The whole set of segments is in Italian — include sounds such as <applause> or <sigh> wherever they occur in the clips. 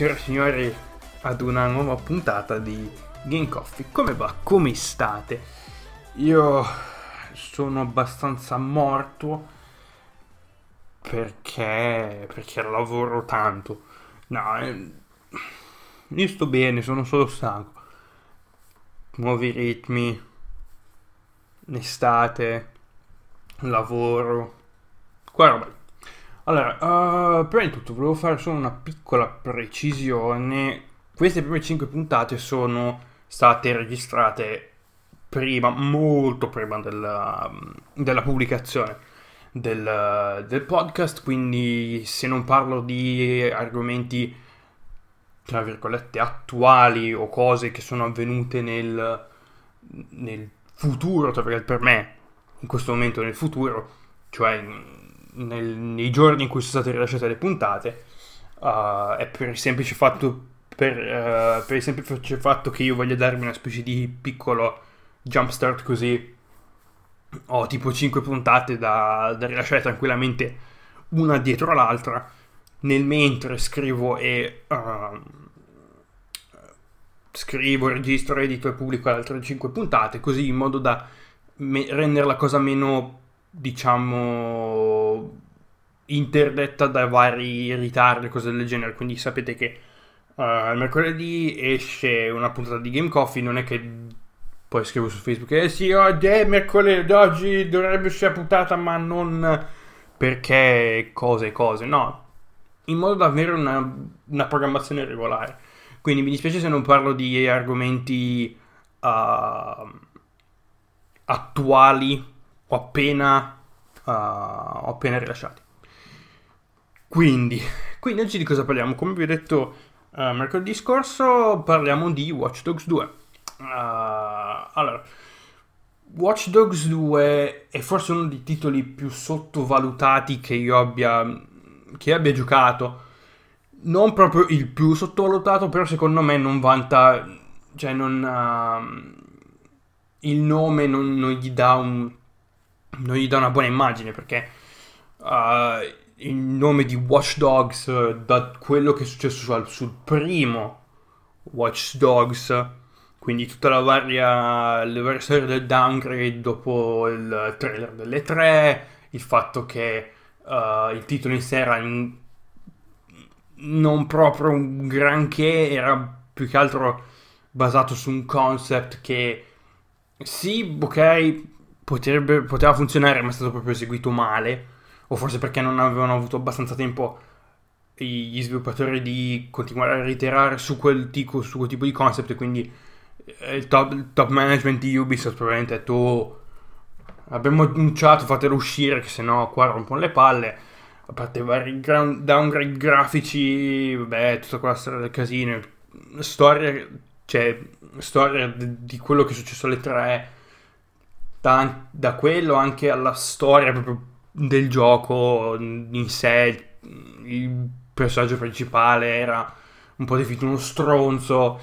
signore signori ad una nuova puntata di Game Coffee. Come va? Come state? Io sono abbastanza morto perché, perché lavoro tanto. No, eh, io sto bene, sono solo stanco. Nuovi ritmi, estate, lavoro, qua roba. Allora, uh, prima di tutto volevo fare solo una piccola precisione. Queste prime 5 puntate sono state registrate prima, molto prima della, della pubblicazione del, del, podcast, quindi se non parlo di argomenti, tra virgolette, attuali o cose che sono avvenute nel, nel futuro, tra virgolette, per me, in questo momento nel futuro, cioè nel, nei giorni in cui sono state rilasciate le puntate uh, è per il semplice fatto per, uh, per, il semplice fatto che io voglio darmi una specie di piccolo jumpstart così ho tipo 5 puntate da, da rilasciare tranquillamente una dietro l'altra nel mentre scrivo e uh, scrivo, registro, edito e pubblico altre 5 puntate così in modo da me- rendere la cosa meno diciamo interdetta da vari ritardi cose del genere. Quindi sapete che uh, mercoledì esce una puntata di Game Coffee non è che poi scrivo su Facebook eh sì oggi è mercoledì oggi dovrebbe essere puntata ma non perché cose cose. No in modo da avere una, una, programmazione regolare. Quindi mi dispiace se non parlo di argomenti uh, attuali ho appena, uh, appena rilasciati. Quindi, <laughs> quindi oggi di cosa parliamo? Come vi ho detto uh, mercoledì scorso, parliamo di Watch Dogs 2. Uh, allora, Watch Dogs 2 è forse uno dei titoli più sottovalutati che io abbia, che abbia giocato. Non proprio il più sottovalutato, però secondo me non vanta, cioè non, uh, il nome non, non gli dà un, non gli dà una buona immagine perché uh, il nome di Watch Dogs, uh, da quello che è successo sul, sul primo Watch Dogs, quindi tutta la varia, le varie storie del downgrade dopo il trailer delle tre, il fatto che uh, il titolo in sé era in, non proprio un granché, era più che altro basato su un concept che sì, ok, potrebbe, poteva funzionare, ma è stato proprio eseguito male, o forse perché non avevano avuto abbastanza tempo gli sviluppatori di continuare a reiterare su quel, tipo, su quel tipo di concept, quindi eh, il top, il top management di Ubisoft probabilmente ha detto oh, abbiamo annunciato, fatelo uscire, che sennò qua rompono le palle. A parte vari downgrade grafici, vabbè, tutta quella storia del casino, storia, cioè, storia di quello che è successo alle tre da, da quello anche alla storia proprio del gioco in sé. Il personaggio principale era un po' definito uno stronzo,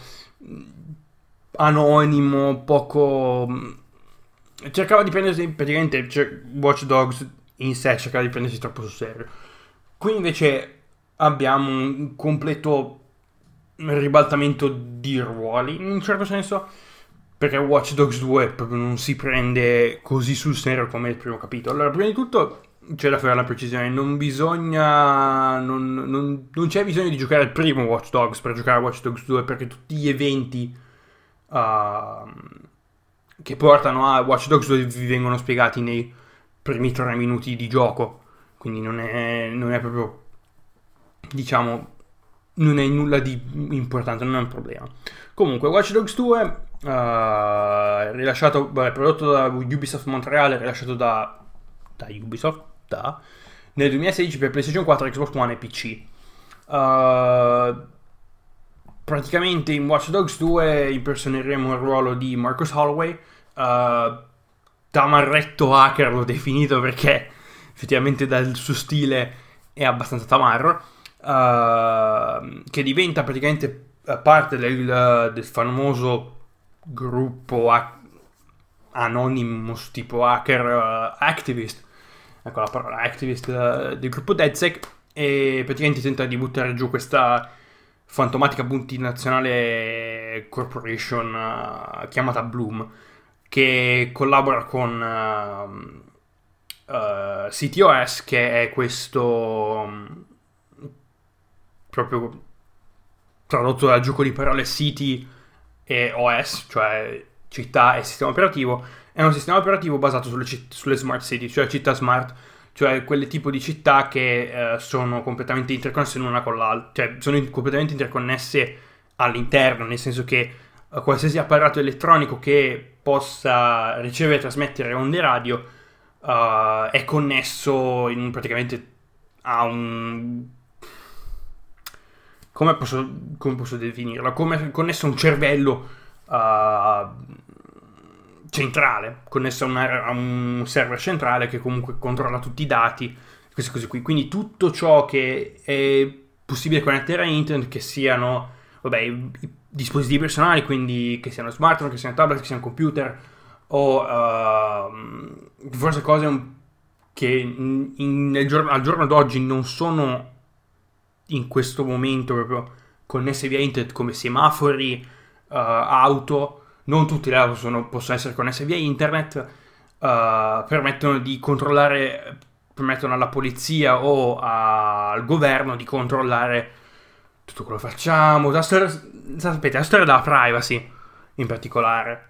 anonimo, poco... Cercava di prendersi, praticamente, cioè, Watch Dogs in sé cercava di prendersi troppo sul serio. Qui invece abbiamo un completo ribaltamento di ruoli, in un certo senso perché Watch Dogs 2 proprio non si prende così sul serio come il primo capitolo. Allora, prima di tutto c'è da fare la precisione, non bisogna, non, non, non, c'è bisogno di giocare il primo Watch Dogs per giocare a Watch Dogs 2 perché tutti gli eventi uh, che portano a Watch Dogs 2 vi vengono spiegati nei primi tre minuti di gioco, quindi non è, non è proprio, diciamo, non è nulla di importante, non è un problema. Comunque, Watch Dogs 2 Uh, rilasciato, beh, prodotto da Ubisoft Montreal, rilasciato da, da Ubisoft da, nel 2016 per PlayStation 4, Xbox One e PC. Uh, praticamente in Watch Dogs 2 impersoneremo il ruolo di Marcus Holloway. Uh, tamarretto hacker l'ho definito perché effettivamente dal suo stile è abbastanza tamarro. Uh, che diventa praticamente parte del, del famoso gruppo a- anonymous tipo hacker uh, activist, ecco la parola activist uh, del gruppo DedSec e praticamente tenta di buttare giù questa, fantomatica multinazionale corporation uh, chiamata Bloom che collabora con uh, uh, CTOS che è questo um, proprio tradotto dal gioco di parole City e OS, cioè città e sistema operativo, è un sistema operativo basato sulle, citt- sulle smart city, cioè città smart, cioè quelle tipo di città che eh, sono completamente interconnesse l'una con l'altra, cioè sono in- completamente interconnesse all'interno, nel senso che eh, qualsiasi apparato elettronico che possa ricevere e trasmettere onde radio uh, è connesso in, praticamente a un come posso, come posso definirlo? Come connesso a un cervello uh, centrale, connesso a, una, a, un server centrale che comunque controlla tutti i dati, queste cose qui. Quindi tutto ciò che è possibile connettere a internet, che siano vabbè, i, dispositivi personali, quindi che siano smartphone, che siano tablet, che siano computer, o uh, forse cose che in, in, giorno, al giorno d'oggi non sono in questo momento proprio connesse via internet come semafori, uh, auto, non tutte le auto sono, possono essere connesse via internet, uh, permettono di controllare, permettono alla polizia o a, al governo di controllare tutto quello che facciamo, la storia, sapete, la storia della privacy in particolare.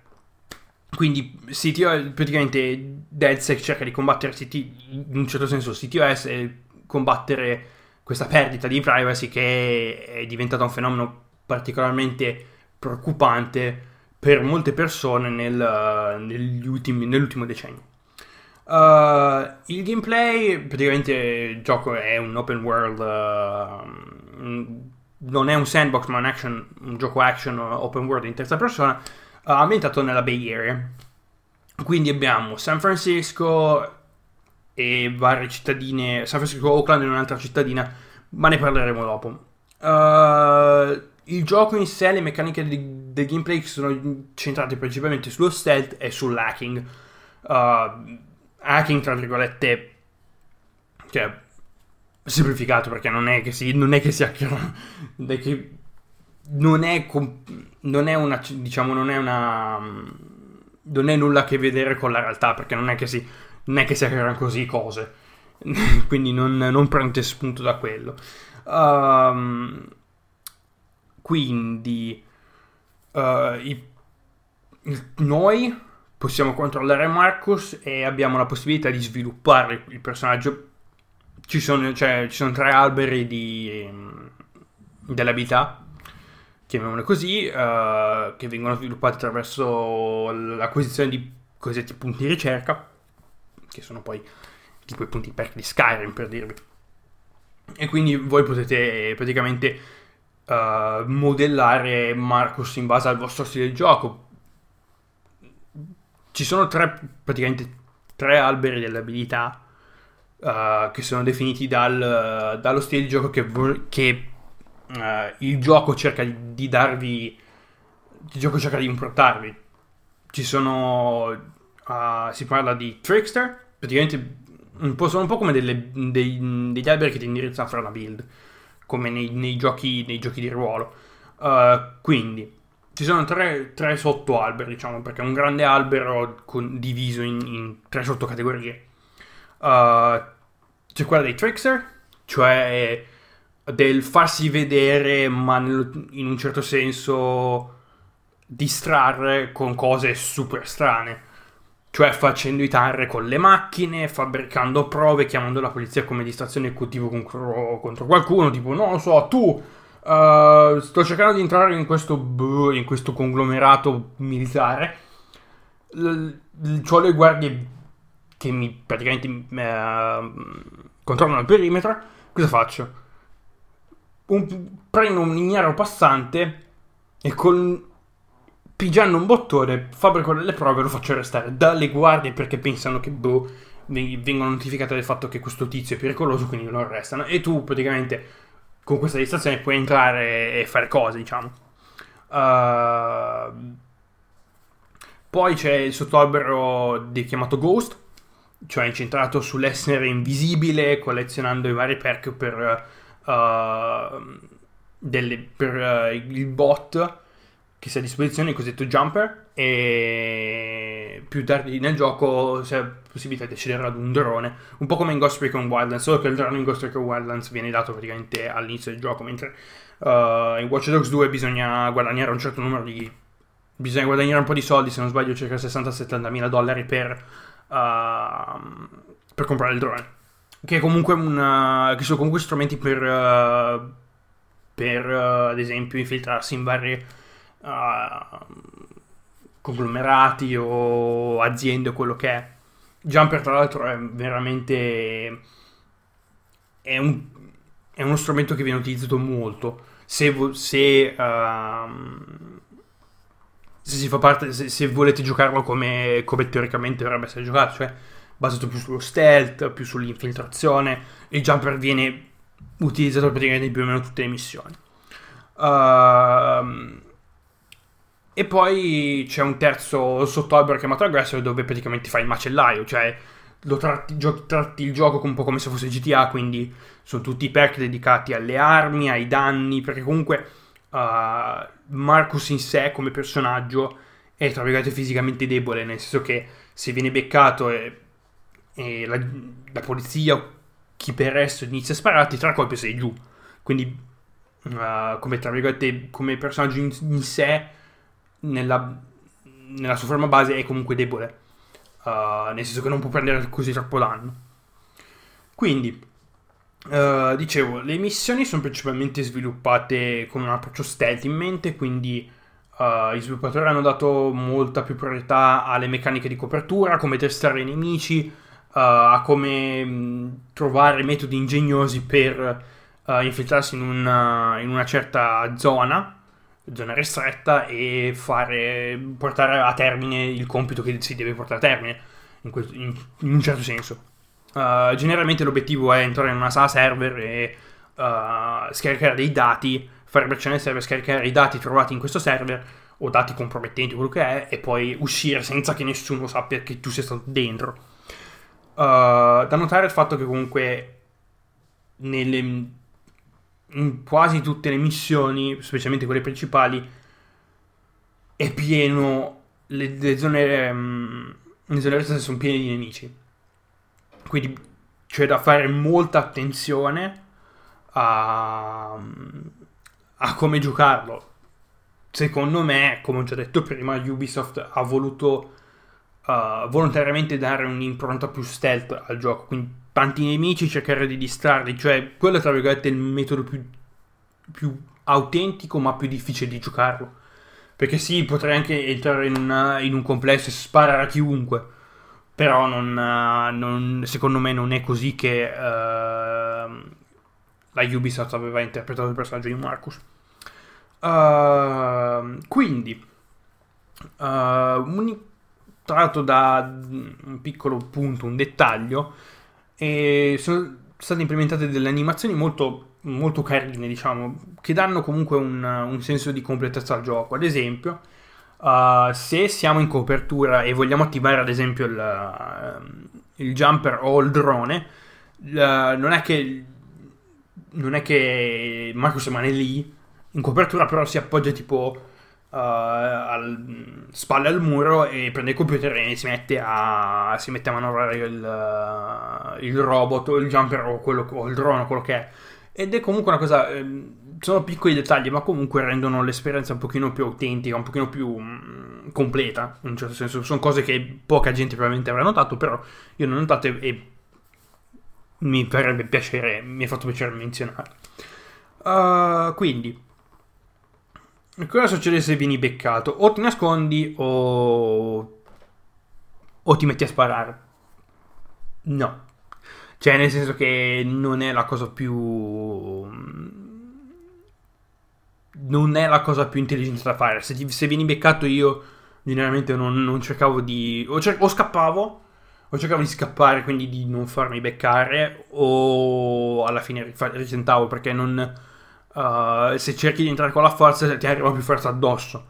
Quindi CTO, praticamente DedSec cerca di combattere CT, in un certo senso CTOS e combattere questa perdita di privacy che è diventata un fenomeno particolarmente preoccupante per molte persone nel, ultimi, nell'ultimo decennio. Uh, il gameplay, praticamente il gioco è un open world, uh, non è un sandbox ma un, action, un gioco action open world in terza persona, uh, ambientato nella Bay Area. Quindi abbiamo San Francisco, e varie cittadine, San Francisco, Oakland è un'altra cittadina, ma ne parleremo dopo. Uh, il gioco in sé, le meccaniche di, del gameplay sono centrate principalmente sullo stealth e sull'hacking. Uh, hacking, tra virgolette, cioè, semplificato perché non è che si, non è che sia non è che non è, non è una, diciamo, non è una, non è nulla a che vedere con la realtà perché non è che si non è che si hackerano così cose, <laughs> quindi non, non prendete spunto da quello. Um, quindi uh, i, noi possiamo controllare Marcus e abbiamo la possibilità di sviluppare il personaggio. Ci sono, cioè, ci sono tre alberi di, dell'abilità, chiamiamole così, uh, che vengono sviluppati attraverso l'acquisizione di cosiddetti punti di ricerca che sono poi tipo i punti perk di Skyrim per dirvi. E quindi voi potete praticamente uh, modellare Marcus in base al vostro stile di gioco. Ci sono tre, praticamente tre alberi delle abilità uh, che sono definiti dal, dallo stile di gioco che, che uh, il gioco cerca di, di darvi, il gioco cerca di importarvi. Ci sono si parla di Trickster, praticamente un po', sono un po' come delle, dei, degli alberi che ti indirizzano a fare una build, come nei, nei, giochi, nei giochi, di ruolo. Uh, quindi ci sono tre, tre sottoalberi, diciamo, perché è un grande albero con, diviso in, in, tre sottocategorie. Uh, c'è quella dei Trickster, cioè del farsi vedere, ma in un certo senso distrarre con cose super strane cioè facendo i tarre con le macchine, fabbricando prove, chiamando la polizia come distrazione esecutiva contro, contro qualcuno, tipo non so, tu uh, sto cercando di entrare in questo, in questo conglomerato militare, ho le guardie che mi praticamente uh, controllano il perimetro, cosa faccio? Un, prendo un ignaro passante e con pigiando un bottone, fabbrico delle prove e lo faccio arrestare dalle guardie perché pensano che boh, vengono notificate del fatto che questo tizio è pericoloso, quindi lo arrestano. E tu praticamente con questa distrazione puoi entrare e fare cose, diciamo. Uh, poi c'è il sottoalbero chiamato Ghost, cioè incentrato sull'essere invisibile, collezionando i vari perk per uh, delle, per uh, il bot che sia a disposizione, il cosiddetto jumper, e più tardi nel gioco c'è la possibilità di accedere ad un drone, un po' come in Ghost Recon Wildlands, solo che il drone in Ghost Recon Wildlands viene dato praticamente all'inizio del gioco, mentre uh, in Watch Dogs 2 bisogna guadagnare un certo numero di... bisogna guadagnare un po' di soldi, se non sbaglio circa 60-70 mila dollari per, uh, per comprare il drone. Che, comunque una, che sono comunque strumenti per, uh, per ad esempio infiltrarsi in varie conglomerati o aziende o quello che è. Jumper tra l'altro è veramente è, un, è uno strumento che viene utilizzato molto se, se, uh, se si fa parte se, se volete giocarlo come, come, teoricamente dovrebbe essere giocato cioè basato più sullo stealth più sull'infiltrazione il jumper viene utilizzato praticamente in più o meno tutte le missioni uh, e poi c'è un terzo sottobero chiamato Aggressor dove praticamente fai il macellaio, cioè lo tratti, gio- tratti, il gioco un po' come se fosse GTA, quindi sono tutti i perk dedicati alle armi, ai danni, perché comunque uh, Marcus in sé come personaggio è tra virgolette fisicamente debole, nel senso che se viene beccato e, e la, la, polizia chi per resto inizia a spararti, tra colpi sei giù. Quindi uh, come tra virgolette come personaggio in, in sé nella, nella sua forma base è comunque debole. Uh, nel senso che non può prendere così troppo danno. Quindi, uh, dicevo, le missioni sono principalmente sviluppate con un approccio stealth in mente, quindi uh, gli sviluppatori hanno dato molta più priorità alle meccaniche di copertura, come testare i nemici, a come mh, trovare metodi ingegnosi per infiltrarsi in una, in una certa zona zona ristretta e fare, portare a termine il compito che si deve portare a termine, in, questo, in, in un certo senso. Uh, generalmente l'obiettivo è entrare in una sala server e uh, scaricare dei dati, fare nel server, scaricare i dati trovati in questo server o dati compromettenti, quello che è, e poi uscire senza che nessuno sappia che tu sia stato dentro. Uh, da notare il fatto che comunque nelle in quasi tutte le missioni, specialmente quelle principali, è pieno. Le, le zone. Um, le zone reste sono piene di nemici. Quindi c'è da fare molta attenzione a, a come giocarlo. Secondo me, come ho già detto prima, Ubisoft ha voluto uh, volontariamente dare un'impronta più stealth al gioco. Quindi tanti nemici, cercare di distrarli, cioè quello è tra virgolette il metodo più, più autentico ma più difficile di giocarlo. Perché sì, potrei anche entrare in, una, in un complesso e sparare a chiunque, però non, non, secondo me non è così che uh, la Ubisoft aveva interpretato il personaggio di Marcus. Uh, quindi, uh, un, tratto da un piccolo punto, un dettaglio, e sono state implementate delle animazioni molto, molto carine, diciamo, che danno comunque un, un senso di completezza al gioco. Ad esempio, uh, se siamo in copertura e vogliamo attivare ad esempio il, uh, il jumper o il drone, uh, non è che non è che Marcus rimane lì in copertura, però si appoggia tipo uh, al, spalle al muro e prende il computer e si mette a, si mette a manovrare il, uh, il robot o il jumper o, quello, o il drone o quello che è. Ed è comunque una cosa. Eh, sono piccoli dettagli, ma comunque rendono l'esperienza un pochino più autentica, un pochino più mh, mm, completa. In un certo senso, sono cose che poca gente probabilmente avrà notato, però io non ho notato e, e mi farebbe piacere, mi è fatto piacere menzionare. Uh, quindi, Cosa succede se vieni beccato? O ti nascondi o... o ti metti a sparare. No. Cioè, nel senso che non è la cosa più... Non è la cosa più intelligente da fare. Se, ti, se vieni beccato io, generalmente non, non cercavo di... O, cer- o scappavo, o cercavo di scappare, quindi di non farmi beccare, o alla fine risentavo perché non uh, se cerchi di entrare con la forza ti arriva più forza addosso.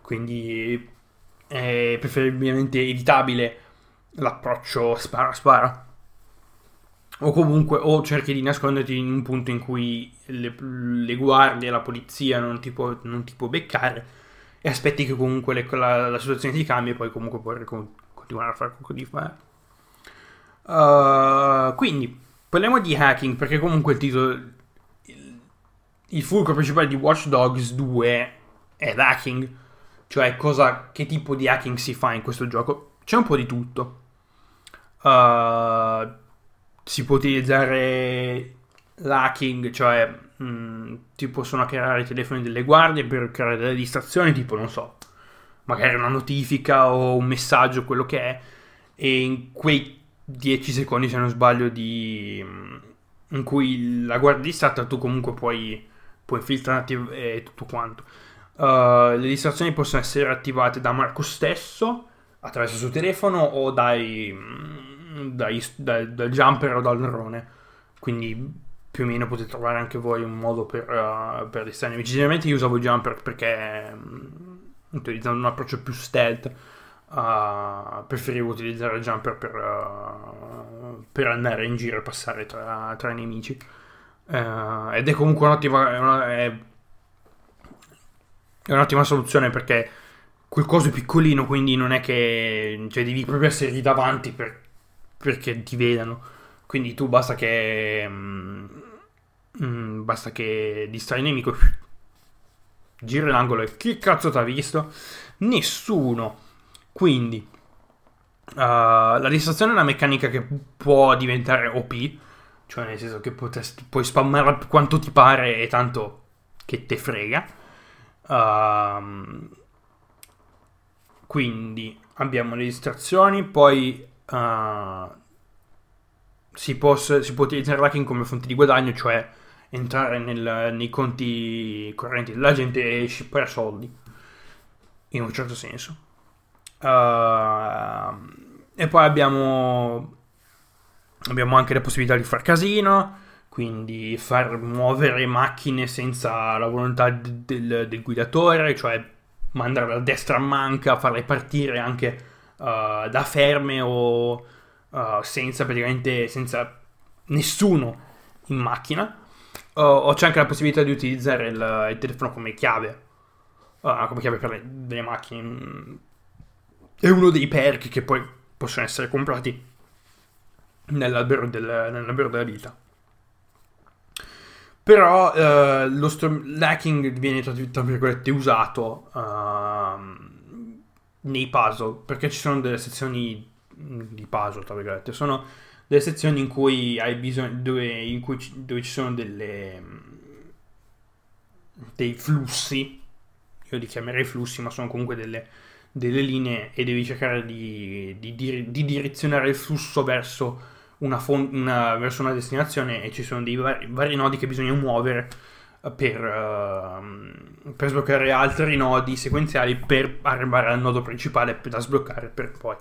Quindi è preferibilmente evitabile l'approccio spara-spara. o comunque o cerchi di nasconderti in un punto in cui le, le guardie la polizia non ti, può, non ti, può, beccare e aspetti che comunque le, la, la, situazione ti cambi e poi comunque puoi continuare a fare quello di fare. Uh, quindi parliamo di hacking perché comunque il titolo il fulcro principale di Watch Dogs 2 è l'hacking cioè cosa, che tipo di hacking si fa in questo gioco? C'è un po' di tutto. Uh, si può utilizzare l'hacking, cioè mh, mm, ti possono hackerare i telefoni delle guardie per creare delle distrazioni, tipo non so, magari una notifica o un messaggio, quello che è, e in quei 10 secondi, se non sbaglio, di, mm, in cui la guardia distratta, tu comunque puoi, puoi infiltrarti e tutto quanto. Uh, le distrazioni possono essere attivate da Marco stesso attraverso il suo telefono o dai mm, dai, dal, dal jumper o dal drone. Quindi più o meno potete trovare anche voi un modo per, uh, per distrarre i nemici. Generalmente io usavo il jumper perché um, utilizzando un approccio più stealth uh, preferivo utilizzare il jumper per, per, andare in giro e passare tra, tra i nemici. Uh, ed è comunque un'ottima, è una, è, è un'ottima soluzione perché quel coso è piccolino, quindi non è che cioè, devi proprio essere lì davanti per perché ti vedano. Quindi tu basta che. Mm, mm, basta che distrai il nemico. Gira l'angolo e chi cazzo ti ha visto? Nessuno. Quindi. Uh, la distrazione è una meccanica che può diventare OP. Cioè, nel senso che potresti, puoi spammare quanto ti pare e tanto che te frega. Uh, quindi abbiamo le distrazioni, poi uh, si, può, si, può, utilizzare l'hacking come fonte di guadagno, cioè entrare nel, nei conti correnti della gente e scippare soldi, in un certo senso. Uh, e poi abbiamo, abbiamo anche la possibilità di far casino, quindi far muovere macchine senza la volontà del, del guidatore, cioè mandare a destra a manca, farle partire anche uh, da ferme o uh, senza praticamente senza nessuno in macchina. Uh, o c'è anche la possibilità di utilizzare il, il telefono come chiave, come chiave per le, le macchine. È uno dei perk che poi possono essere comprati nell'albero, del, nell'albero della vita. Però uh, lo str- l'hacking viene tra, virgolette usato uh, nei puzzle, perché ci sono delle sezioni di puzzle, tra virgolette, sono delle sezioni in cui hai bisogno, dove, cui, dove ci sono delle, dei flussi, io li chiamerei flussi, ma sono comunque delle, delle linee e devi cercare di, di, di direzionare il flusso verso una, fon- una, verso una destinazione e ci sono dei vari, vari nodi che bisogna muovere per, uh, per, sbloccare altri nodi sequenziali per arrivare al nodo principale da sbloccare per poi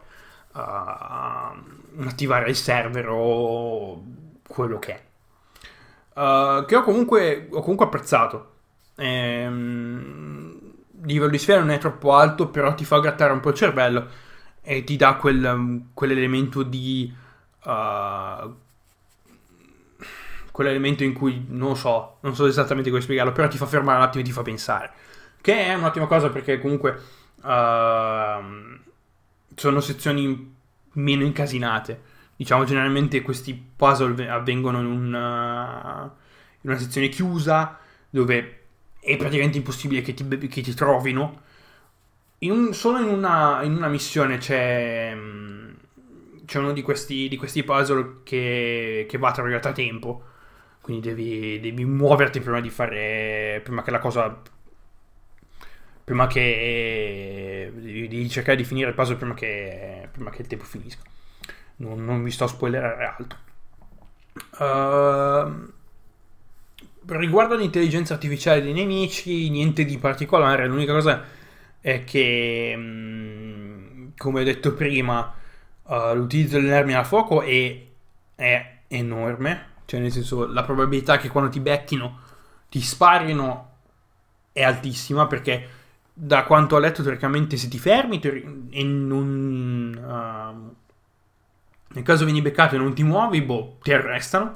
uh, attivare il server o quello che è. Uh, che ho comunque, ho comunque apprezzato. Ehm, il livello di sfera non è troppo alto, però ti fa grattare un po' il cervello e ti dà quel, quell'elemento di uh, quell'elemento in cui non so, non so esattamente come spiegarlo, però ti fa fermare un attimo e ti fa pensare. Che è un'ottima cosa perché comunque uh, sono sezioni meno incasinate. Diciamo, generalmente questi puzzle avvengono in una, in una sezione chiusa dove è praticamente impossibile che ti, che ti trovino. In un, solo in una, in una, missione c'è, c'è uno di questi, di questi puzzle che, che va tra virgolette a tempo quindi devi, devi muoverti prima di fare. prima che la cosa. prima che. devi cercare di finire il puzzle prima che, prima che il tempo finisca. Non, non vi sto a spoilerare altro. Uh, riguardo all'intelligenza artificiale dei nemici, niente di particolare. L'unica cosa è che, mm, come ho detto prima, uh, l'utilizzo delle armi a fuoco è, è enorme cioè, nel senso, la probabilità che quando ti becchino ti sparino è altissima perché da quanto ho letto teoricamente se ti fermi e non, uh, Nel caso vieni beccato e non ti muovi, boh, ti arrestano.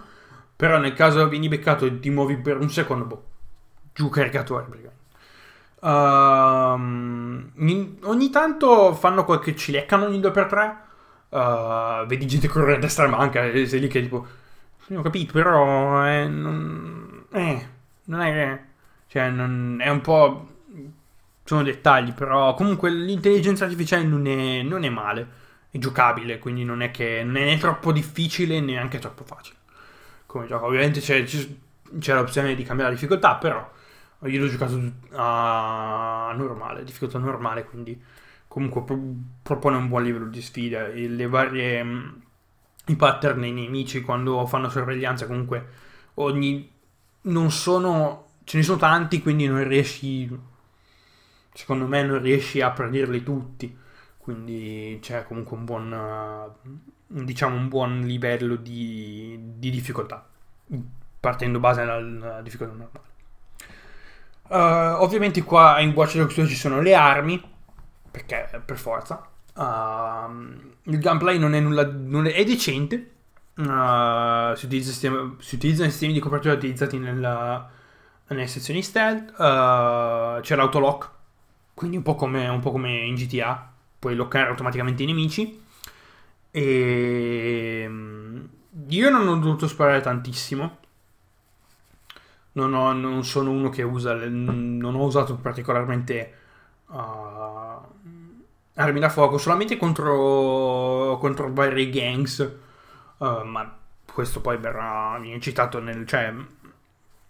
Però nel caso vieni beccato e ti muovi per un secondo, boh, giù caricatore. Uh, ogni tanto fanno qualche cileccano ogni 2x3. Uh, vedi gente correre a destra e manca e sei lì che tipo... Ho capito, però... Eh, non, eh, non è... Cioè, non, è un po'... Sono dettagli, però comunque l'intelligenza artificiale non è, non è male. È giocabile, quindi non è che non è né troppo difficile neanche troppo facile. Come gioco, ovviamente c'è, c'è l'opzione di cambiare la difficoltà, però io l'ho giocato a normale, difficoltà normale, quindi comunque propone un buon livello di sfida e le varie mm, i pattern dei nemici quando fanno sorveglianza comunque ogni non sono ce ne sono tanti quindi non riesci secondo me non riesci a predirli tutti. Quindi c'è comunque un buon diciamo un buon livello di, di difficoltà partendo base dalla difficoltà normale. Uh, ovviamente qua in Watch Dogs 2 ci sono le armi, perché per forza. Uh, il gameplay non è nulla, non è, è decente. Uh, si, utilizza sistema, si, utilizzano sistemi di copertura utilizzati nella, nelle sezioni stealth. c'è l'autolock, quindi un po, come, un po' come in GTA, puoi loccare automaticamente i nemici. E io non ho dovuto sparare tantissimo non, ho, non sono uno che usa, non ho usato particolarmente uh, armi da fuoco, solamente contro, contro vari gangs, uh, ma questo poi verrà viene citato nel, cioè,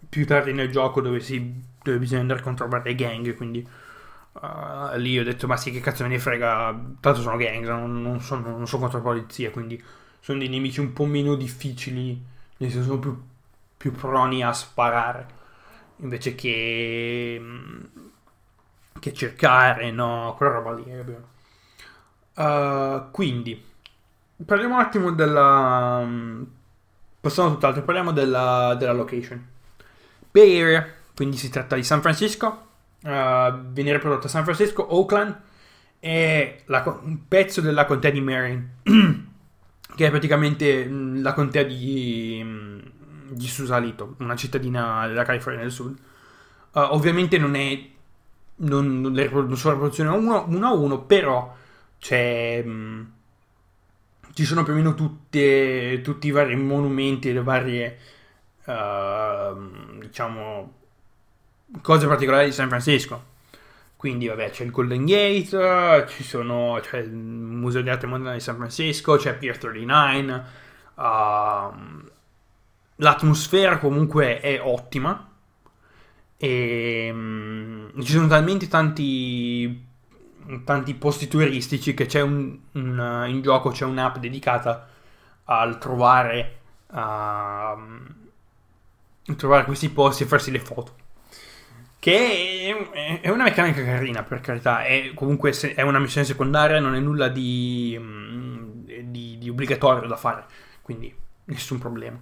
più tardi nel gioco dove, si, dove bisogna andare contro varie gang, quindi uh, lì ho detto ma sì che cazzo me ne frega, tanto sono gangs, non, non, sono, non sono contro la polizia, quindi sono dei nemici un po' meno difficili, nel senso sono più più proni a sparare. Invece che, mm, che cercare, no, quella roba lì. Uh, quindi, parliamo un attimo della... Mm, passiamo a tutt'altro, parliamo della, della location. Bay Area, quindi si tratta di San Francisco, uh, viene riprodotta a San Francisco, Oakland e la, un pezzo della contea di Marin, <clears throat> che è praticamente mm, la contea di di Susalito, una cittadina della California del Sud. Uh, ovviamente non è. Non, non, non sono riproduzioni uno, uno a uno, però c'è. Mh, ci sono più o meno tutte, tutti i vari monumenti le varie. Uh, diciamo. cose particolari di San Francisco. Quindi, vabbè, c'è il Golden Gate, ci sono, c'è il Museo di Arte Moderna di San Francisco, c'è Pier 39, uh, l'atmosfera comunque è ottima e um, ci sono talmente tanti tanti posti turistici che c'è un, un, in gioco c'è un'app dedicata al trovare uh, trovare questi posti e farsi le foto che è, una meccanica carina per carità. È comunque è una missione secondaria non è nulla di, mm, di, di obbligatorio da fare quindi nessun problema.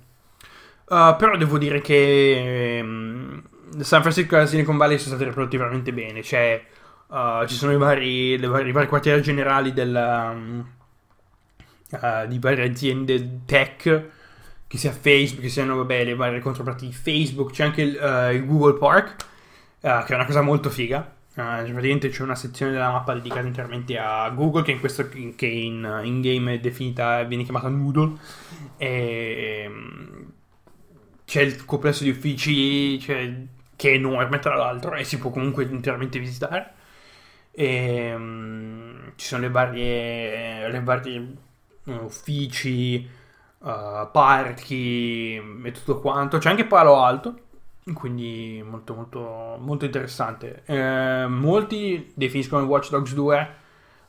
Uh, però devo dire che um, San Francisco e la Silicon Valley sono stati riprodotti veramente bene. Cioè, uh, ci sono i vari, vari, vari, quartieri generali della, um, uh, di varie aziende tech, che sia Facebook, che siano vabbè, le varie controparti di Facebook. C'è anche il, il Google Park, che è una cosa molto figa. Uh, praticamente c'è una sezione della mappa dedicata interamente a Google che in questo che in, in game è definita viene chiamata Noodle e c'è il complesso di uffici cioè, che è enorme tra l'altro e si può comunque interamente visitare. E, um, ci sono le varie, le varie uh, uffici, uh, parchi e tutto quanto. C'è anche Palo Alto, quindi molto molto molto interessante. Eh, molti definiscono Watch Dogs 2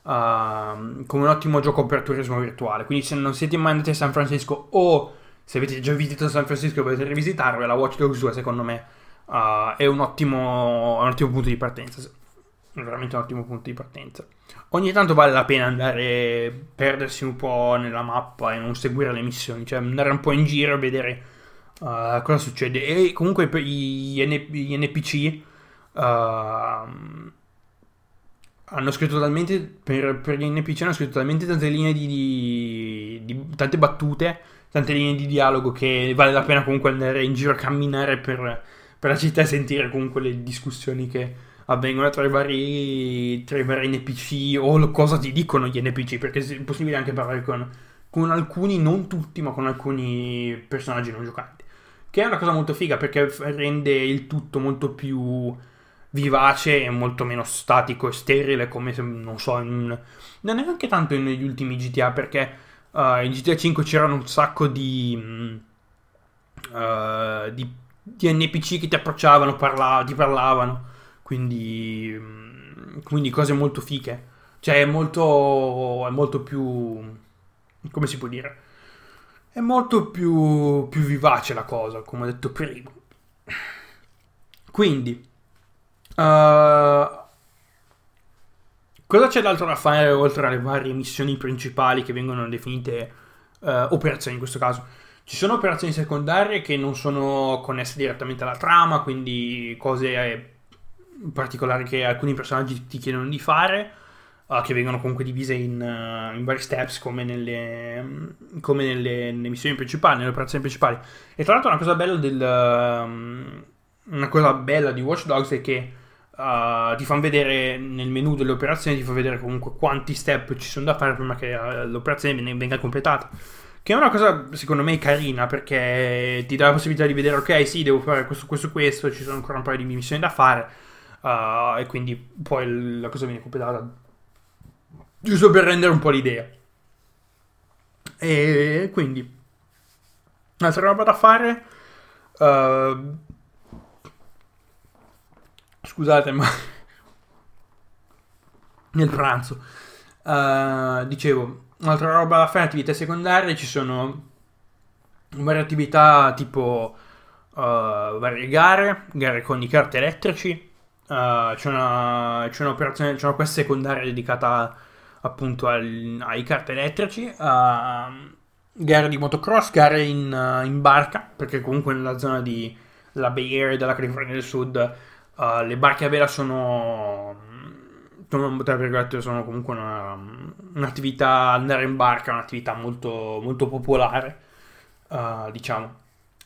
uh, come un ottimo gioco per turismo virtuale. Quindi se non siete mai andati a San Francisco o se avete già visitato San Francisco e volete rivisitarvela, Watch Dogs 2 secondo me uh, è, un ottimo, un ottimo punto di partenza. È veramente un ottimo punto di partenza. Ogni tanto vale la pena andare, perdersi un po' nella mappa e non seguire le missioni, cioè andare un po' in giro e vedere uh, cosa succede. E comunque gli, gli NPC uh, hanno scritto talmente per, per, gli NPC hanno scritto talmente tante linee di di, di, tante battute, tante linee di dialogo che vale la pena comunque andare in giro a camminare per, per la città e sentire comunque le discussioni che avvengono tra i vari, tra i vari NPC o cosa ti dicono gli NPC, perché è possibile anche parlare con, con alcuni, non tutti, ma con alcuni personaggi non giocanti. Che è una cosa molto figa perché rende il tutto molto più vivace e molto meno statico e sterile come se, non so, in, non neanche tanto negli ultimi GTA perché uh, in GTA 5 c'erano un sacco di, uh, di, di NPC che ti approcciavano, parla, ti parlavano, quindi, quindi cose molto fiche. Cioè è molto, è molto più, come si può dire? È molto più, più vivace la cosa, come ho detto prima. Quindi, Uh, cosa c'è d'altro da fare oltre alle varie missioni principali che vengono definite uh, operazioni in questo caso? Ci sono operazioni secondarie che non sono connesse direttamente alla trama, quindi cose particolari che alcuni personaggi ti chiedono di fare, uh, che vengono comunque divise in, uh, in vari steps come, nelle, come nelle, nelle, missioni principali, nelle operazioni principali. E tra l'altro una cosa bella del... Um, una cosa bella di Watch Dogs è che Uh, ti fanno vedere nel menu delle operazioni, ti fa vedere comunque quanti step ci sono da fare prima che l'operazione venga completata. Che è una cosa secondo me carina perché ti dà la possibilità di vedere, ok, sì, devo fare questo, questo, questo, ci sono ancora un paio di missioni da fare. Uh, e quindi poi la cosa viene completata. Giusto per rendere un po' l'idea. E quindi, un'altra roba da fare. Uh, Scusate, ma <laughs> nel pranzo. Uh, dicevo, un'altra roba da fare, attività secondarie, ci sono varie attività tipo uh, varie gare, gare con i carti elettrici, uh, c'è, una, c'è un'operazione, c'è una quest secondaria dedicata appunto al, ai carti elettrici, gare di motocross, gare in, in barca, perché comunque nella zona di la Bay Area della California del Sud Uh, le barche a vela sono, sono, tra virgolette, sono comunque una, un'attività, andare in barca è un'attività molto, molto popolare, uh, diciamo.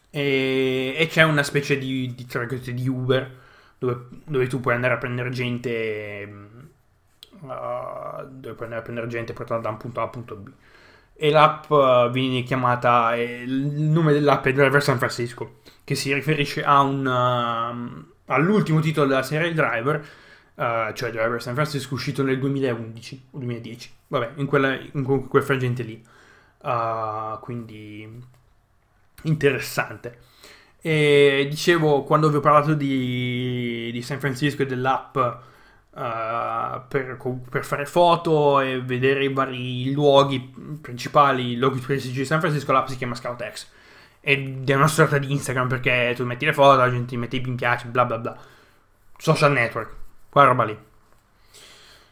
E, e, c'è una specie di, di, di Uber dove, dove, tu puoi andare a prendere gente, uh, dove puoi andare a prendere gente portata da un punto A a un punto B. E l'app viene chiamata, il nome dell'app è Driver San Francisco, che si riferisce un all'ultimo titolo della serie Driver, uh, cioè Driver San Francisco, uscito nel 2011 o 2010, vabbè, in, quella, in quel frangente lì. Uh, quindi interessante. E dicevo, quando vi ho parlato di, di San Francisco e dell'app uh, per, per, fare foto e vedere i vari luoghi principali, luoghi turistici di San Francisco, l'app si chiama ScoutX ed è una sorta di Instagram perché tu metti le foto, la gente ti mette i mi piace, bla bla bla. Social network, quella roba lì.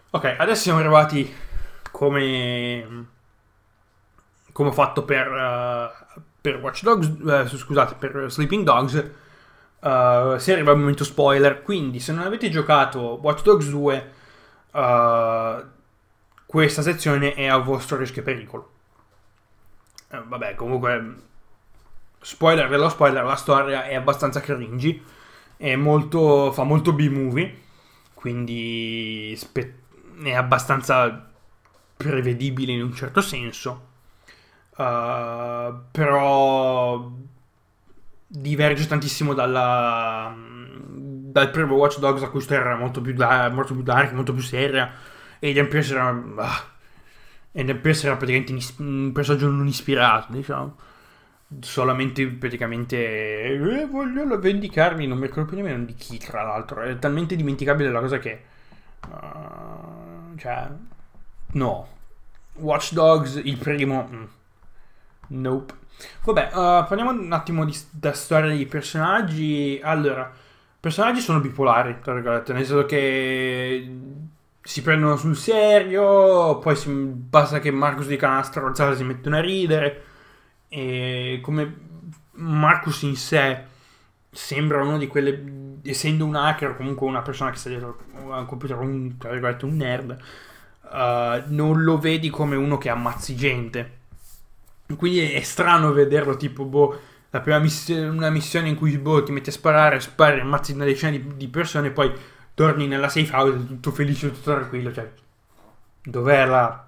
Ok, adesso siamo arrivati come come ho fatto per, uh, per Watch Dogs, uh, scusate, per Sleeping Dogs. Uh, si arriva al momento spoiler, quindi se non avete giocato Watch Dogs 2, questa sezione è a vostro rischio e pericolo. vabbè, comunque spoiler dello spoiler, la storia è abbastanza cringy, è molto, fa molto B-movie, quindi spe- è abbastanza prevedibile in un certo senso, uh, però diverge tantissimo dalla, dal primo Watch Dogs a cui era molto più, da- molto più dark, molto più seria, e Eden Pierce era... Uh, Eden Pierce era praticamente un personaggio non ispirato, diciamo solamente praticamente eh, voglio vendicarmi non mi ricordo più nemmeno di chi tra l'altro. È talmente dimenticabile la cosa che uh, cioè no. Watch Dogs il primo mm, nope. Vabbè uh, parliamo un attimo di, da storia dei personaggi. Allora i personaggi sono bipolari tra virgolette nel senso che si prendono sul serio poi si, basta che Marcus dica una stronzata si mettono a ridere e come Marcus in sé sembra uno di quelle, essendo un hacker, comunque una persona che sta dietro a un computer, un, tra un nerd, uh, non lo vedi come uno che ammazzi gente. Quindi è strano vederlo tipo, boh, la prima missione, una missione in cui boh, ti metti a sparare, spari, ammazzi una decina di, di persone e poi torni nella safe house tutto felice, tutto tranquillo, cioè, dov'è la...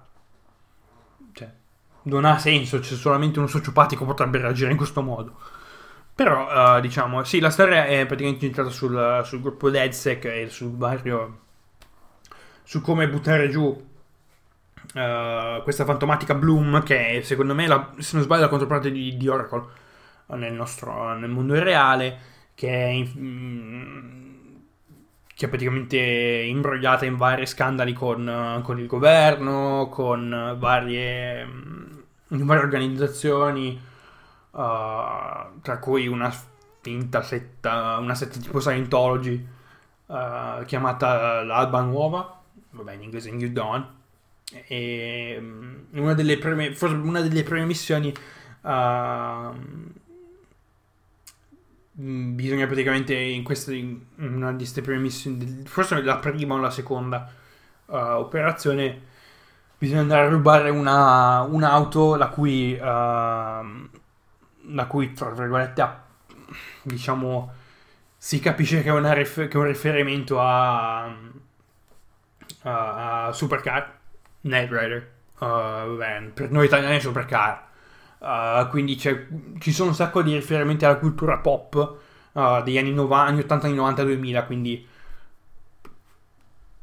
Cioè, non ha senso, c'è solamente uno sociopatico potrebbe reagire in questo modo. Però, uh, diciamo, sì, la storia è praticamente incentrata sul, sul gruppo Deadsec e sul vario... su come buttare giù Uh, questa fantomatica Bloom che è, secondo me la, se non sbaglio la controparte di, di Oracle nel nostro nel mondo reale che è, in, mm, che è praticamente imbrogliata in vari scandali con, con il governo con varie, mm, varie organizzazioni uh, tra cui una finta setta una setta tipo Scientology uh, chiamata l'Alba Nuova vabbè in inglese New Dawn e mm, una delle prime, forse una delle prime missioni uh, bisogna praticamente in questa in una di queste prime missioni forse la prima o la seconda uh, operazione bisogna andare a rubare una, un'auto la cui uh, la cui tra virgolette diciamo si capisce che è, ref- che è un riferimento a, a, a Supercar Knight Rider. Uh, beh, per noi italiani è Supercar. Uh, quindi ci sono un sacco di riferimenti alla cultura pop uh, degli anni, 90, anni 80, anni 90, 2000, quindi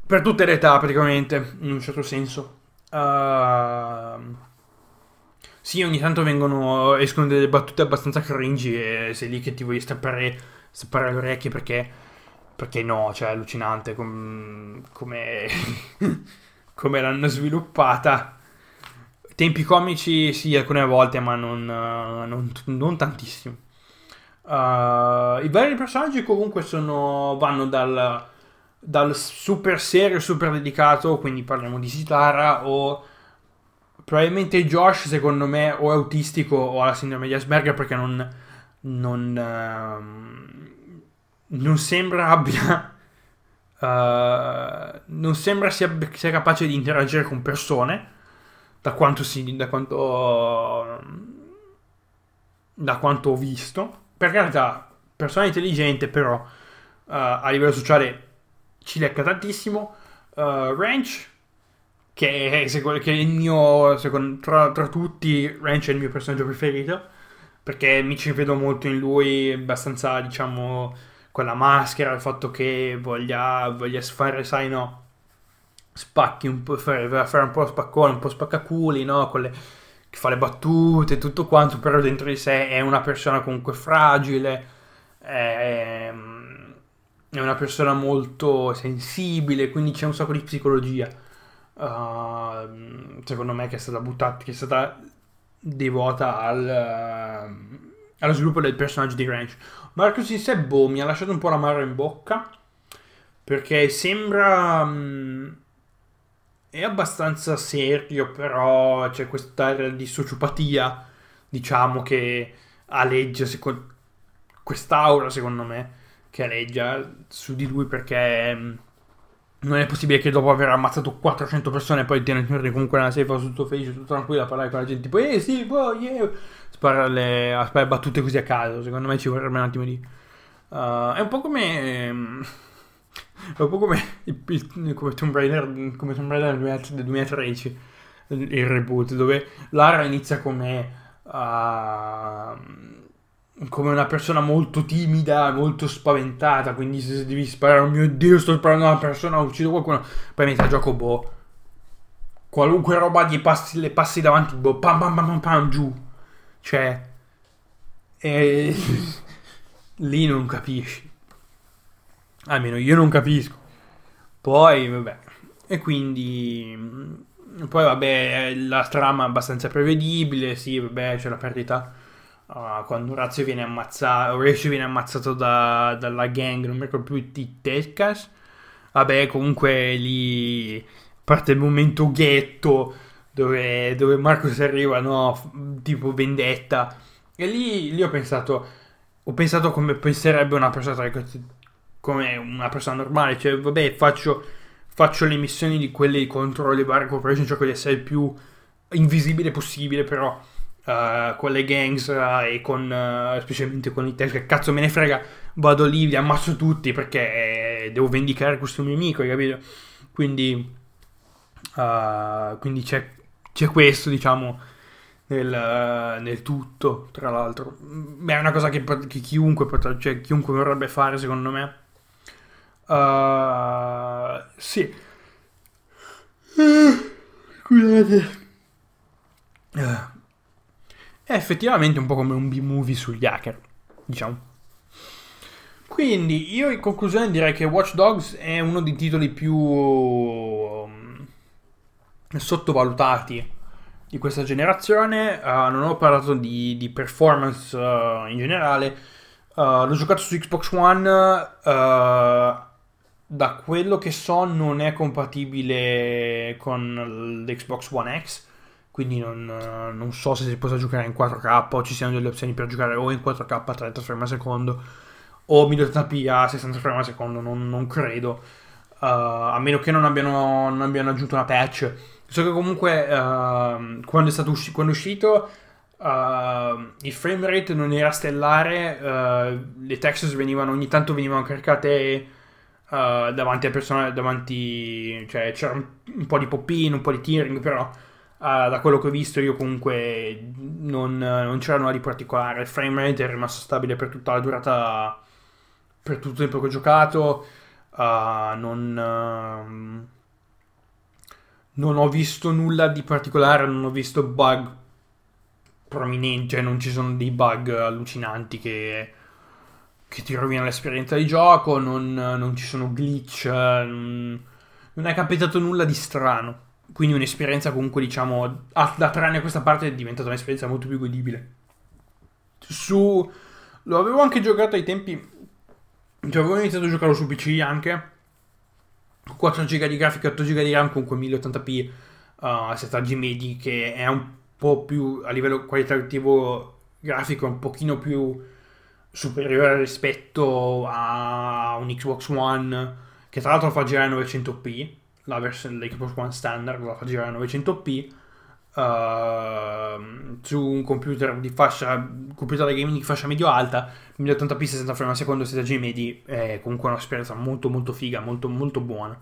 per tutte le età praticamente, in un certo senso. Uh, sì, ogni tanto vengono, escono delle battute abbastanza cringy e sei lì che ti vuoi strappare, strappare le orecchie perché, perché no, cioè è allucinante com, come... <laughs> come l'hanno sviluppata. Tempi comici sì, alcune volte, ma non, non, non tantissimo. Uh, I vari personaggi comunque sono, vanno dal, dal super serio, super dedicato, quindi parliamo di Sitara, o probabilmente Josh secondo me o è autistico o ha la sindrome di Asperger perché non, non, uh, non sembra abbia Uh, <laughs> non sembra sia, sia, capace di interagire con persone da quanto, si, da quanto, da quanto ho visto. Per carità persona intelligente però uh, a livello sociale ci lecca tantissimo. Uh, Ranch che è, che è il mio secondo, tra, tra, tutti Ranch è il mio personaggio preferito perché mi ci vedo molto in lui abbastanza diciamo quella maschera, il fatto che voglia, voglia fare, sai, no, spacchi un po', fare, fare un po' spaccone, un po' spaccaculi, no, con le, che fa le battute e tutto quanto, però dentro di sé è una persona comunque fragile, è, è una persona molto sensibile, quindi c'è un sacco di psicologia. Uh, secondo me che è stata buttata, che è stata devota al, uh, allo sviluppo del personaggio di Range. Marcus in sé, boh, mi ha lasciato un po' l'amaro in bocca. Perché sembra... Mm, è abbastanza serio, però c'è quest'area di sociopatia, diciamo, che aleggia secondo... quest'aura, secondo me, che aleggia su di lui perché... Mm, non è possibile che dopo aver ammazzato 400 persone poi tieni comunque nella safe tutto felice, tutto tranquillo a parlare con la gente tipo eh sì, boh, yeah spara le, sparare battute così a caso. Secondo me ci vorrebbe un attimo di. Uh, è un po' come. Um, è un po' come, il, come Tomb Raider, come Tomb Raider del 2013, il reboot, dove Lara inizia come. Uh, come una persona molto timida, molto spaventata. Quindi se devi sparare, oh mio dio, sto sparando una persona, uccido qualcuno. Poi metti a gioco, boh. Qualunque roba gli passi, le passi davanti, boh, pam pam pam pam, pam giù cioè, eh, <laughs> lì non capisci. Almeno io non capisco. Poi, vabbè. E quindi... Poi, vabbè, la trama è abbastanza prevedibile. Sì, vabbè, c'è la perdita. Uh, quando Razio viene ammazzato, Horatio viene ammazzato da, dalla gang, non mi ricordo più di Tescas. Vabbè, comunque lì parte il momento ghetto dove, dove Marcos arriva, no, tipo vendetta. E lì, lì ho pensato, ho pensato come penserebbe una persona, come una persona normale, cioè vabbè faccio, faccio le missioni di quelle contro le varie corporation, cerco di essere il più invisibile possibile, però uh, con le gangs uh, e con, uh, specialmente con i test, che cazzo me ne frega, vado lì, li ammazzo tutti perché devo vendicare questo mio amico, capito? Quindi, quindi c'è, c'è, questo, diciamo, nel, nel, tutto, tra l'altro. Beh, è una cosa che, che chiunque, potrà, cioè, chiunque vorrebbe fare, secondo me. sì. Scusate. È effettivamente un po' come un B-movie sugli hacker, diciamo. Quindi io in conclusione direi che Watch Dogs è uno dei titoli più um, sottovalutati di questa generazione. Uh, non ho parlato di, di performance uh, in generale. Uh, l'ho giocato su Xbox One. da quello che so, non è compatibile con l'Xbox One X quindi non, non, so se si possa giocare in 4K o ci siano delle opzioni per giocare o in 4K a 30 frame al secondo o 1080p a 60 frame al secondo, non, non credo. Uh, a meno che non abbiano, non abbiano, aggiunto una patch. So che comunque uh, quando, è usci- quando, è uscito uh, il frame rate non era stellare, le textures venivano ogni tanto venivano caricate davanti a persone, davanti, cioè c'era un, un po' di pop-in, un po' di tearing, però Uh, da quello che ho visto io comunque non, non c'era nulla di particolare. Il frame rate è rimasto stabile per tutta la durata per tutto il tempo che ho giocato. Uh, non, uh, non ho visto nulla di particolare non ho visto bug prominenti cioè non ci sono dei bug allucinanti che, che ti rovinano l'esperienza di gioco non, non ci sono glitch non è capitato nulla di strano quindi un'esperienza comunque, diciamo, da tre a questa parte è diventata un'esperienza molto più godibile. Su... Lo avevo anche giocato ai tempi... Cioè avevo iniziato a giocarlo su PC anche. 4 GB di grafica, 8 GB di RAM, comunque 1080p, uh, settaggi medi, che è un po' più, a livello qualitativo grafico, un pochino più superiore rispetto a un Xbox One, che tra l'altro fa girare 900p la versione dell'Xbox One standard la fa girare a 900p uh, su un computer di fascia computer gaming di fascia medio alta 1080p 60 frame al secondo 7G medi è comunque un'esperienza molto molto figa molto molto buona.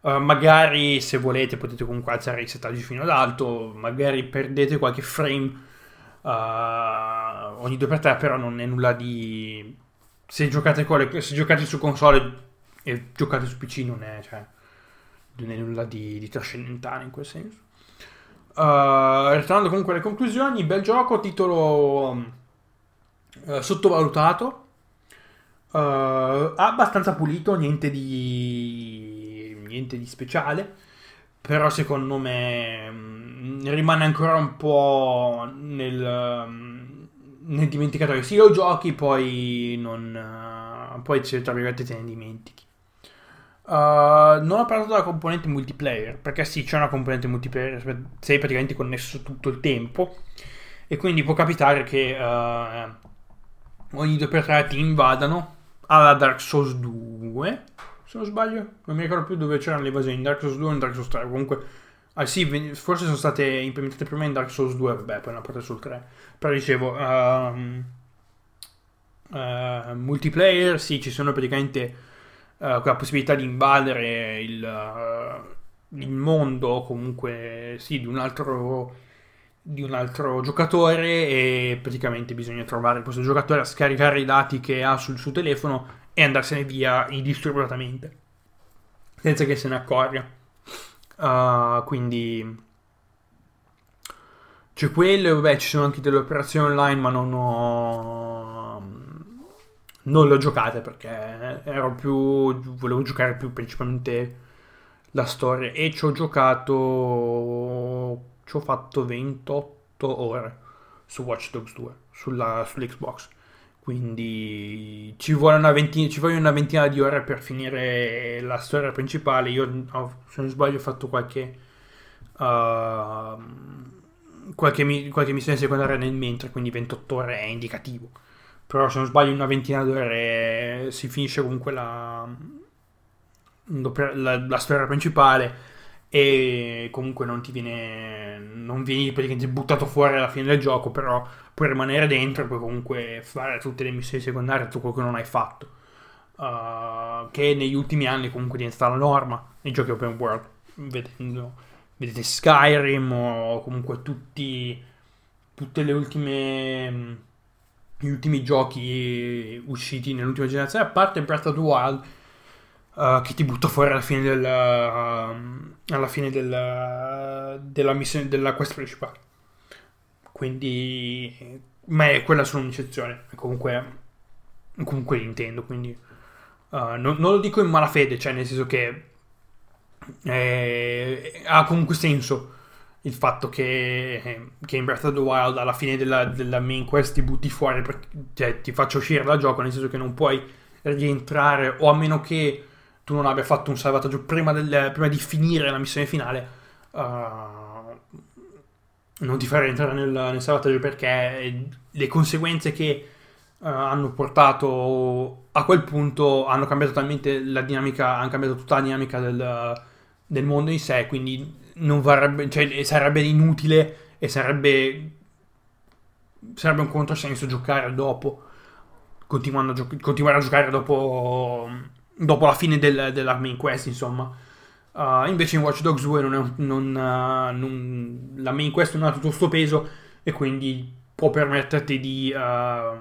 Uh, magari se volete potete comunque alzare i settaggi fino ad alto magari perdete qualche frame Uh, ogni 2x3 però non è nulla di se giocate, le, se giocate su console e giocate su PC non è cioè, non è nulla di, di trascendentale in quel senso. Uh, ritornando comunque alle conclusioni, bel gioco, titolo uh, sottovalutato, uh, abbastanza pulito, niente di, niente di speciale, però secondo me mm, rimane ancora un po' nel, um, nel dimenticatoio. Sì, lo giochi, poi non, poi tra virgolette te ne dimentichi. Uh, non ho parlato della componente multiplayer, perché sì, c'è una componente multiplayer, sei praticamente connesso tutto il tempo e quindi può capitare che uh, ogni 2x3 ti invadano alla Dark Souls 2, se non sbaglio, non mi ricordo più dove c'erano le invasioni, in Dark Souls 2 o in Dark Souls 3, comunque... Ah sì, forse sono state implementate prima in Dark Souls 2, vabbè, poi hanno portato sul 3. Però dicevo, um, uh, multiplayer, sì, ci sono praticamente uh, con la possibilità di invadere il, uh, il mondo comunque sì, di un altro di un altro giocatore e praticamente bisogna trovare questo giocatore, scaricare i dati che ha sul suo telefono e andarsene via indisturbatamente senza che se ne accorga. Uh, quindi c'è quello vabbè ci sono anche delle operazioni online ma non ho non le ho giocate perché ero più volevo giocare più principalmente la storia e ci ho giocato ci ho fatto 28 ore su Watch Dogs 2 sulla, sull'Xbox. Quindi ci ventina, ci vogliono una ventina di ore per finire la storia principale. Io se non sbaglio ho fatto qualche uh, qualche, qualche missione secondaria nel mentre quindi 28 ore è indicativo però se non sbaglio una ventina d'ore si finisce comunque la, la, la storia principale e comunque non ti viene non vieni praticamente buttato fuori alla fine del gioco però puoi rimanere dentro e puoi comunque fare tutte le missioni secondarie tutto quello che non hai fatto. Uh, che negli ultimi anni comunque è diventata la norma nei giochi open world vedendo, vedete Skyrim o comunque tutti tutte le ultime gli ultimi giochi usciti nell'ultima generazione a parte Breath of the Wild Uh, che ti butta fuori alla fine del uh, alla fine del, della missione della quest principale. Quindi ma è quella solo un'eccezione comunque comunque Nintendo quindi uh, non, non, lo dico in malafede cioè nel senso che eh, ha comunque senso il fatto che, che, in Breath of the Wild alla fine della, della main quest ti butti fuori per, cioè ti faccia uscire dal gioco nel senso che non puoi rientrare o a meno che tu non abbia fatto un salvataggio prima, del, prima di finire la missione finale, uh, non ti farei entrare nel, nel, salvataggio perché le conseguenze che uh, hanno portato a quel punto hanno cambiato talmente la dinamica, hanno cambiato tutta la dinamica del, del mondo in sé, quindi varrebbe, cioè, sarebbe inutile e sarebbe, sarebbe un controsenso giocare dopo, continuando a, gio- continuare a giocare dopo dopo la fine del, della main quest, insomma. Uh, invece in Watch Dogs 2 non è, non, uh, non, la main quest non ha tutto questo peso e quindi può permetterti di, uh,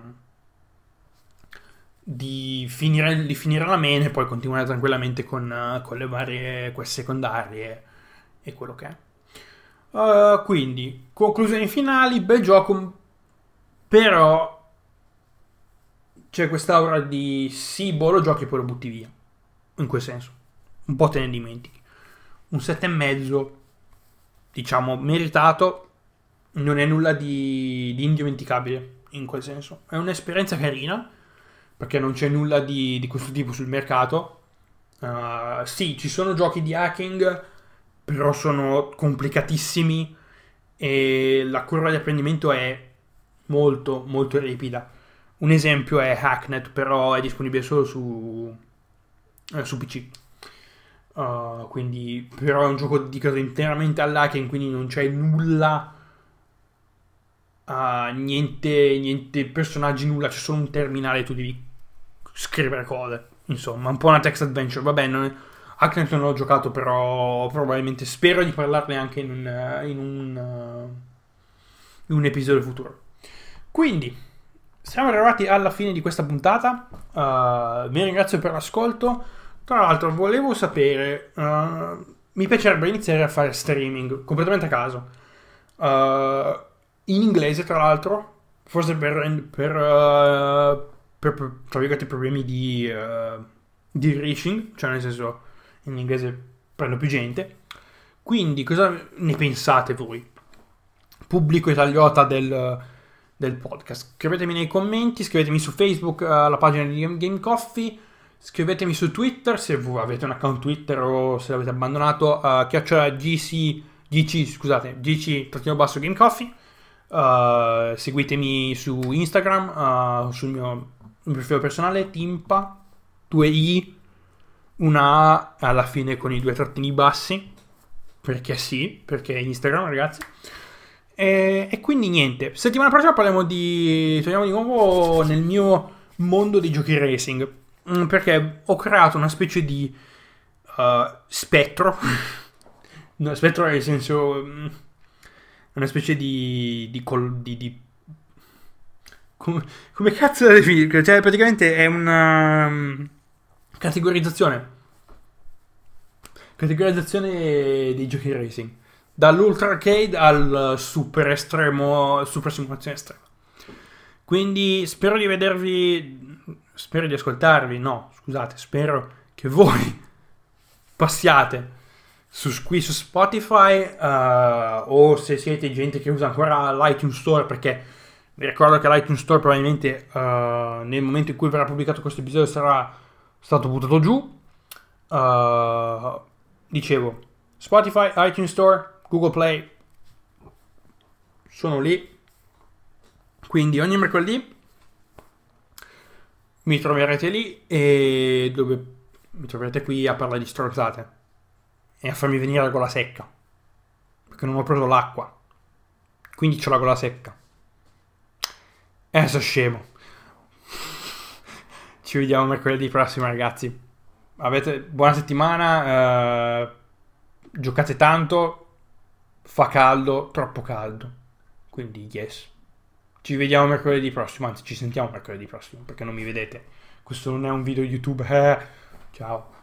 di, finire, di, finire, la main e poi continuare tranquillamente con, con le varie quest secondarie e quello che è. quindi, conclusioni finali, bel gioco, però c'è quest'aura di sì, boh, lo giochi e poi lo butti via. In quel senso. Un po' te ne dimentichi. Un 7,5, diciamo, meritato, non è nulla di, di, indimenticabile in quel senso. È un'esperienza carina, perché non c'è nulla di, di questo tipo sul mercato. Uh, sì, ci sono giochi di hacking, però sono complicatissimi e la curva di apprendimento è molto, molto ripida un esempio è Hacknet, però è disponibile solo su, eh, su PC. Uh, quindi, però è un gioco dedicato interamente all'hacking, quindi non c'è nulla. Uh, niente, niente personaggi, nulla, c'è solo un terminale, tu devi scrivere cose. Insomma, un po' una text adventure. Vabbè, non Hacknet non l'ho giocato, però probabilmente spero di parlarne anche in un, in un, in un episodio futuro. Quindi, siamo arrivati alla fine di questa puntata. Uh, vi ringrazio per l'ascolto. Tra l'altro, volevo sapere. Uh, mi piacerebbe iniziare a fare streaming completamente a caso. Uh, in inglese, tra l'altro, forse per, per, per, per tra problemi di, di reaching, cioè nel senso in inglese prendo più gente. Quindi, cosa ne pensate voi? Pubblico italiota del del podcast. Scrivetemi nei commenti, scrivetemi su Facebook alla pagina di Game Coffee, scrivetemi su Twitter se avete un account Twitter o se l'avete abbandonato, uh, chiacciola GC, GC, scusate, GC trattino basso Game Coffee. Uh, seguitemi su Instagram, uh, sul mio, mio profilo personale, Timpa, 2i, una A alla fine con i due trattini bassi, perché sì, perché Instagram ragazzi. E, e, quindi niente, settimana prossima parliamo di... torniamo di nuovo nel mio mondo dei giochi racing. Mm, perché ho creato una specie di uh, spettro. <laughs> no, spettro nel senso... Mm, una specie di... di, col, di, di come, come, cazzo da definire? Cioè, praticamente è una um, categorizzazione. Categorizzazione dei giochi racing dall'ultra arcade al super estremo, super simulazione estrema. Quindi spero di vedervi, spero di ascoltarvi, no, scusate, spero che voi <laughs> passiate su, qui su Spotify uh, o se siete gente che usa ancora l'iTunes Store perché vi ricordo che l'iTunes Store probabilmente uh, nel momento in cui verrà pubblicato questo episodio sarà stato buttato giù. Uh, dicevo, Spotify, iTunes Store, Google Play sono lì. Quindi ogni mercoledì mi troverete lì e dove mi troverete qui a parlare di stronzate. e a farmi venire la gola secca. Perché non ho preso l'acqua. Quindi ho la gola secca. E adesso scemo. Ci vediamo mercoledì prossimo, ragazzi. Avete buona settimana. Eh, giocate tanto. Fa caldo, troppo caldo. Quindi, yes. Ci vediamo mercoledì prossimo. Anzi, ci sentiamo mercoledì prossimo perché non mi vedete. Questo non è un video YouTube. Eh. Ciao.